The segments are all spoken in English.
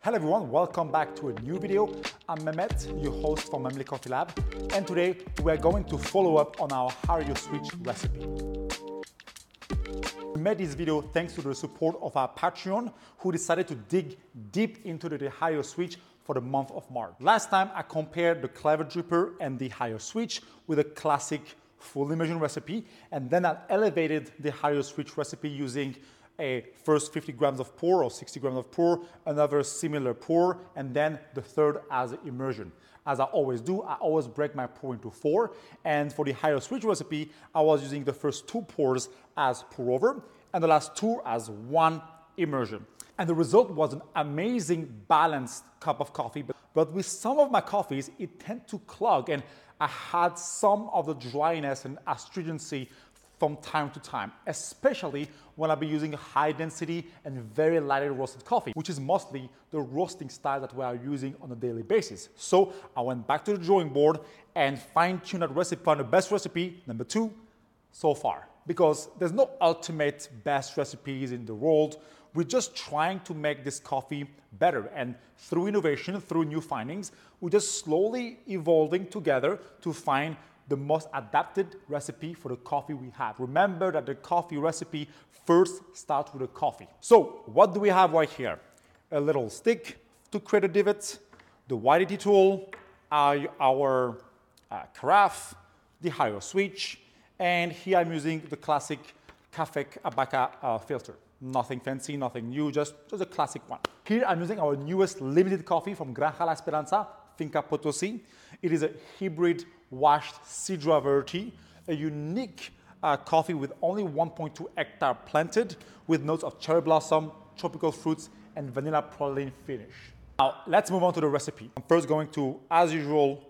Hello everyone, welcome back to a new video. I'm Mehmet, your host from Memley Coffee Lab, and today we're going to follow up on our Hario Switch recipe. We made this video thanks to the support of our Patreon, who decided to dig deep into the Hario Switch for the month of March. Last time I compared the Clever Dripper and the Hario Switch with a classic full immersion recipe, and then I elevated the Hario Switch recipe using a first 50 grams of pour or 60 grams of pour, another similar pour, and then the third as immersion. As I always do, I always break my pour into four. And for the Hario Switch recipe, I was using the first two pours as pour over and the last two as one immersion. And the result was an amazing balanced cup of coffee. But, with some of my coffees, it tend to clog and I had some of the dryness and astringency from time to time, especially when I'll be using high density and very lightly roasted coffee, which is mostly the roasting style that we are using on a daily basis. So I went back to the drawing board and fine-tuned that recipe, found the best recipe, number two, so far. Because there's no ultimate best recipes in the world. We're just trying to make this coffee better. And through innovation, through new findings, we're just slowly evolving together to find the most adapted recipe for the coffee we have. Remember that the coffee recipe first starts with the coffee. So what do we have right here? A little stick to create a divot, the WDT tool, our, our uh, carafe, the Hario Switch, and here I'm using the classic Cafec Abaca uh, filter. Nothing fancy, nothing new, just, just a classic one. Here I'm using our newest limited coffee from Granja La Esperanza, Finca Potosi. It is a hybrid washed Sidra variety, a unique uh, coffee with only 1.2 hectare planted with notes of cherry blossom, tropical fruits, and vanilla praline finish. Now, let's move on to the recipe. I'm first going to, as usual,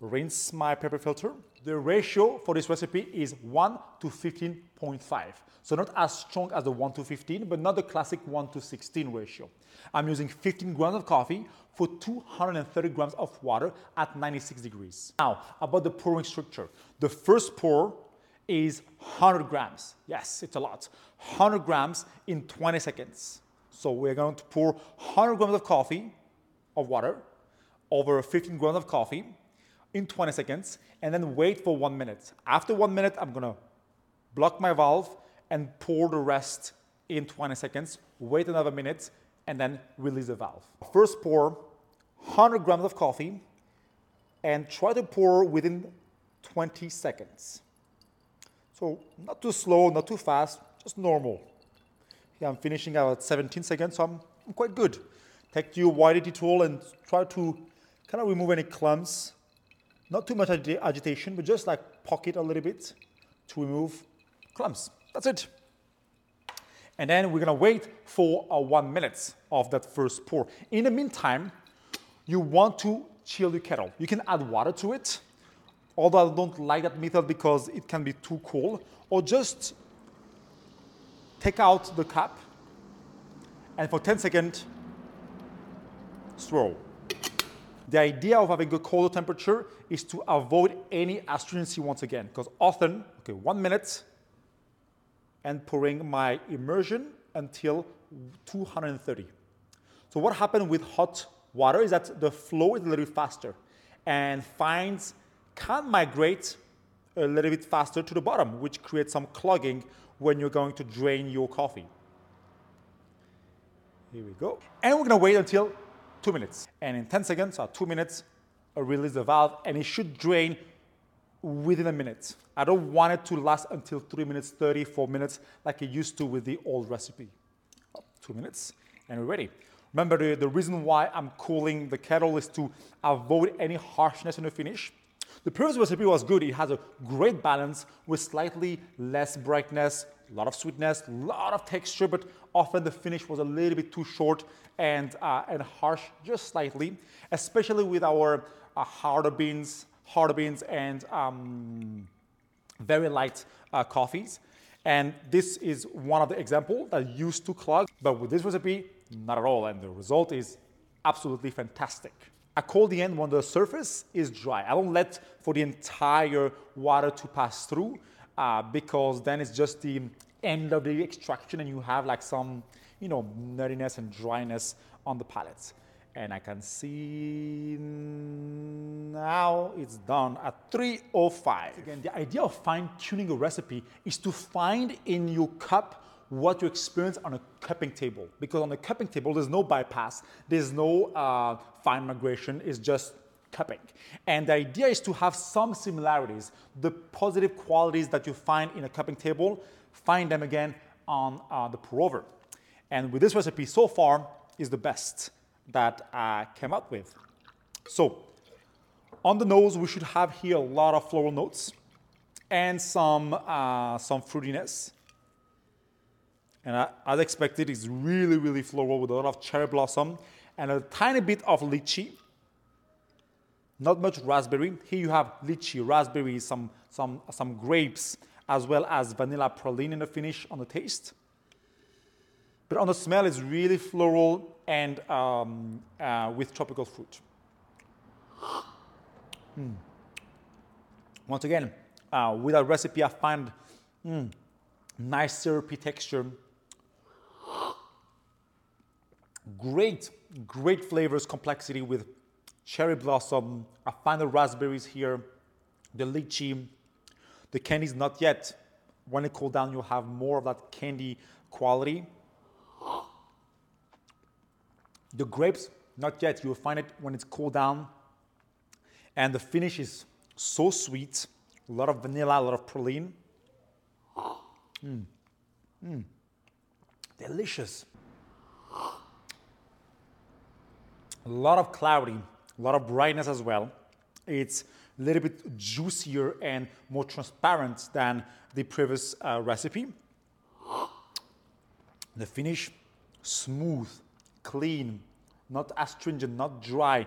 rinse my paper filter. The ratio for this recipe is 1 to 15.5. So not as strong as the 1 to 15, but not the classic 1 to 16 ratio. I'm using 15 grams of coffee for 230 grams of water at 96 degrees. Now, about the pouring structure. The first pour is 100 grams. Yes, it's a lot. 100 grams in 20 seconds. So we're going to pour 100 grams of coffee, of water, over 15 grams of coffee in 20 seconds, and then wait for one minute. After one minute, I'm gonna block my valve and pour the rest in 20 seconds, wait another minute, and then release the valve. First pour 100 grams of coffee and try to pour within 20 seconds. So not too slow, not too fast, just normal. Here I'm finishing at 17 seconds, so I'm, I'm quite good. Take your WDT tool and try to kind of remove any clumps. Not too much ag agitation, but just like pocket a little bit to remove clumps. That's it. And then we're gonna wait for uh, one minute of that first pour. In the meantime, you want to chill your kettle. You can add water to it, although I don't like that method because it can be too cold, or just take out the cap and for 10 seconds, swirl. The idea of having a colder temperature is to avoid any astringency once again, because often, okay, one minute, and pouring my immersion until 230. So what happened with hot water is that the flow is a little bit faster and fines can migrate a little bit faster to the bottom, which creates some clogging when you're going to drain your coffee. Here we go. And we're gonna wait until two minutes. And in 10 seconds or two minutes, release the valve and it should drain within a minute. I don't want it to last until 3 minutes 30, 4 minutes like it used to with the old recipe. Oh, two minutes and we're ready. Remember the, the reason why I'm cooling the kettle is to avoid any harshness in the finish. The previous recipe was good. It has a great balance with slightly less brightness, a lot of sweetness, a lot of texture, but often the finish was a little bit too short and, uh, and harsh just slightly, especially with our uh, harder beans, harder beans and um, very light uh, coffees. And this is one of the examples that used to clog, but with this recipe, not at all. And the result is absolutely fantastic. I call the end when the surface is dry. I don't let for the entire water to pass through uh, because then it's just the end of the extraction and you have like some, you know, nuttiness and dryness on the palate. And I can see now it's done at 305. Again, the idea of fine tuning a recipe is to find in your cup what you experience on a cupping table. Because on a cupping table, there's no bypass, there's no uh, fine migration, it's just cupping. And the idea is to have some similarities. The positive qualities that you find in a cupping table, find them again on uh, the pour over. And with this recipe so far is the best that I came up with. So on the nose, we should have here a lot of floral notes and some, uh, some fruitiness. And I, as expected, it's really, really floral with a lot of cherry blossom and a tiny bit of lychee. Not much raspberry. Here you have lychee, raspberry, some, some, some grapes, as well as vanilla praline in the finish on the taste. But on the smell, it's really floral and um, uh, with tropical fruit. Mm. Once again, uh, with a recipe, I find mm, nice syrupy texture. Great, great flavors, complexity with cherry blossom. I find the raspberries here, the lychee. The candy is not yet. When it cools down, you'll have more of that candy quality. The grapes, not yet. You'll find it when it's cooled down. And the finish is so sweet. A lot of vanilla, a lot of praline. Mm. Mm. Delicious. A lot of clarity, a lot of brightness as well. It's a little bit juicier and more transparent than the previous uh, recipe. The finish, smooth, clean, not astringent, not dry.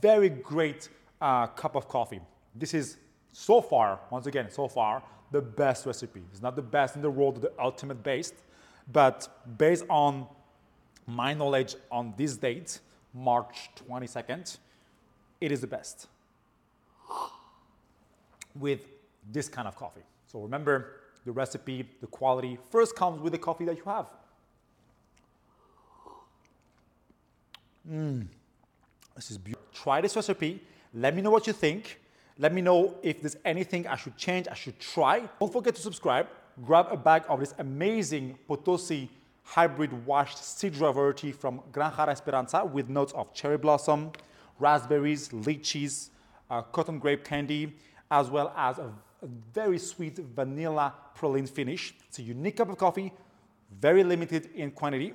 Very great uh, cup of coffee. This is so far, once again, so far, the best recipe. It's not the best in the world, the ultimate best, but based on my knowledge on this date, March 22nd, it is the best with this kind of coffee. So remember the recipe, the quality first comes with the coffee that you have. Mm. This is beautiful. Try this recipe. Let me know what you think. Let me know if there's anything I should change, I should try. Don't forget to subscribe. Grab a bag of this amazing Potosi hybrid washed Sidra variety from Granja Esperanza with notes of cherry blossom, raspberries, lychees, uh, cotton grape candy, as well as a, a very sweet vanilla praline finish. It's a unique cup of coffee, very limited in quantity.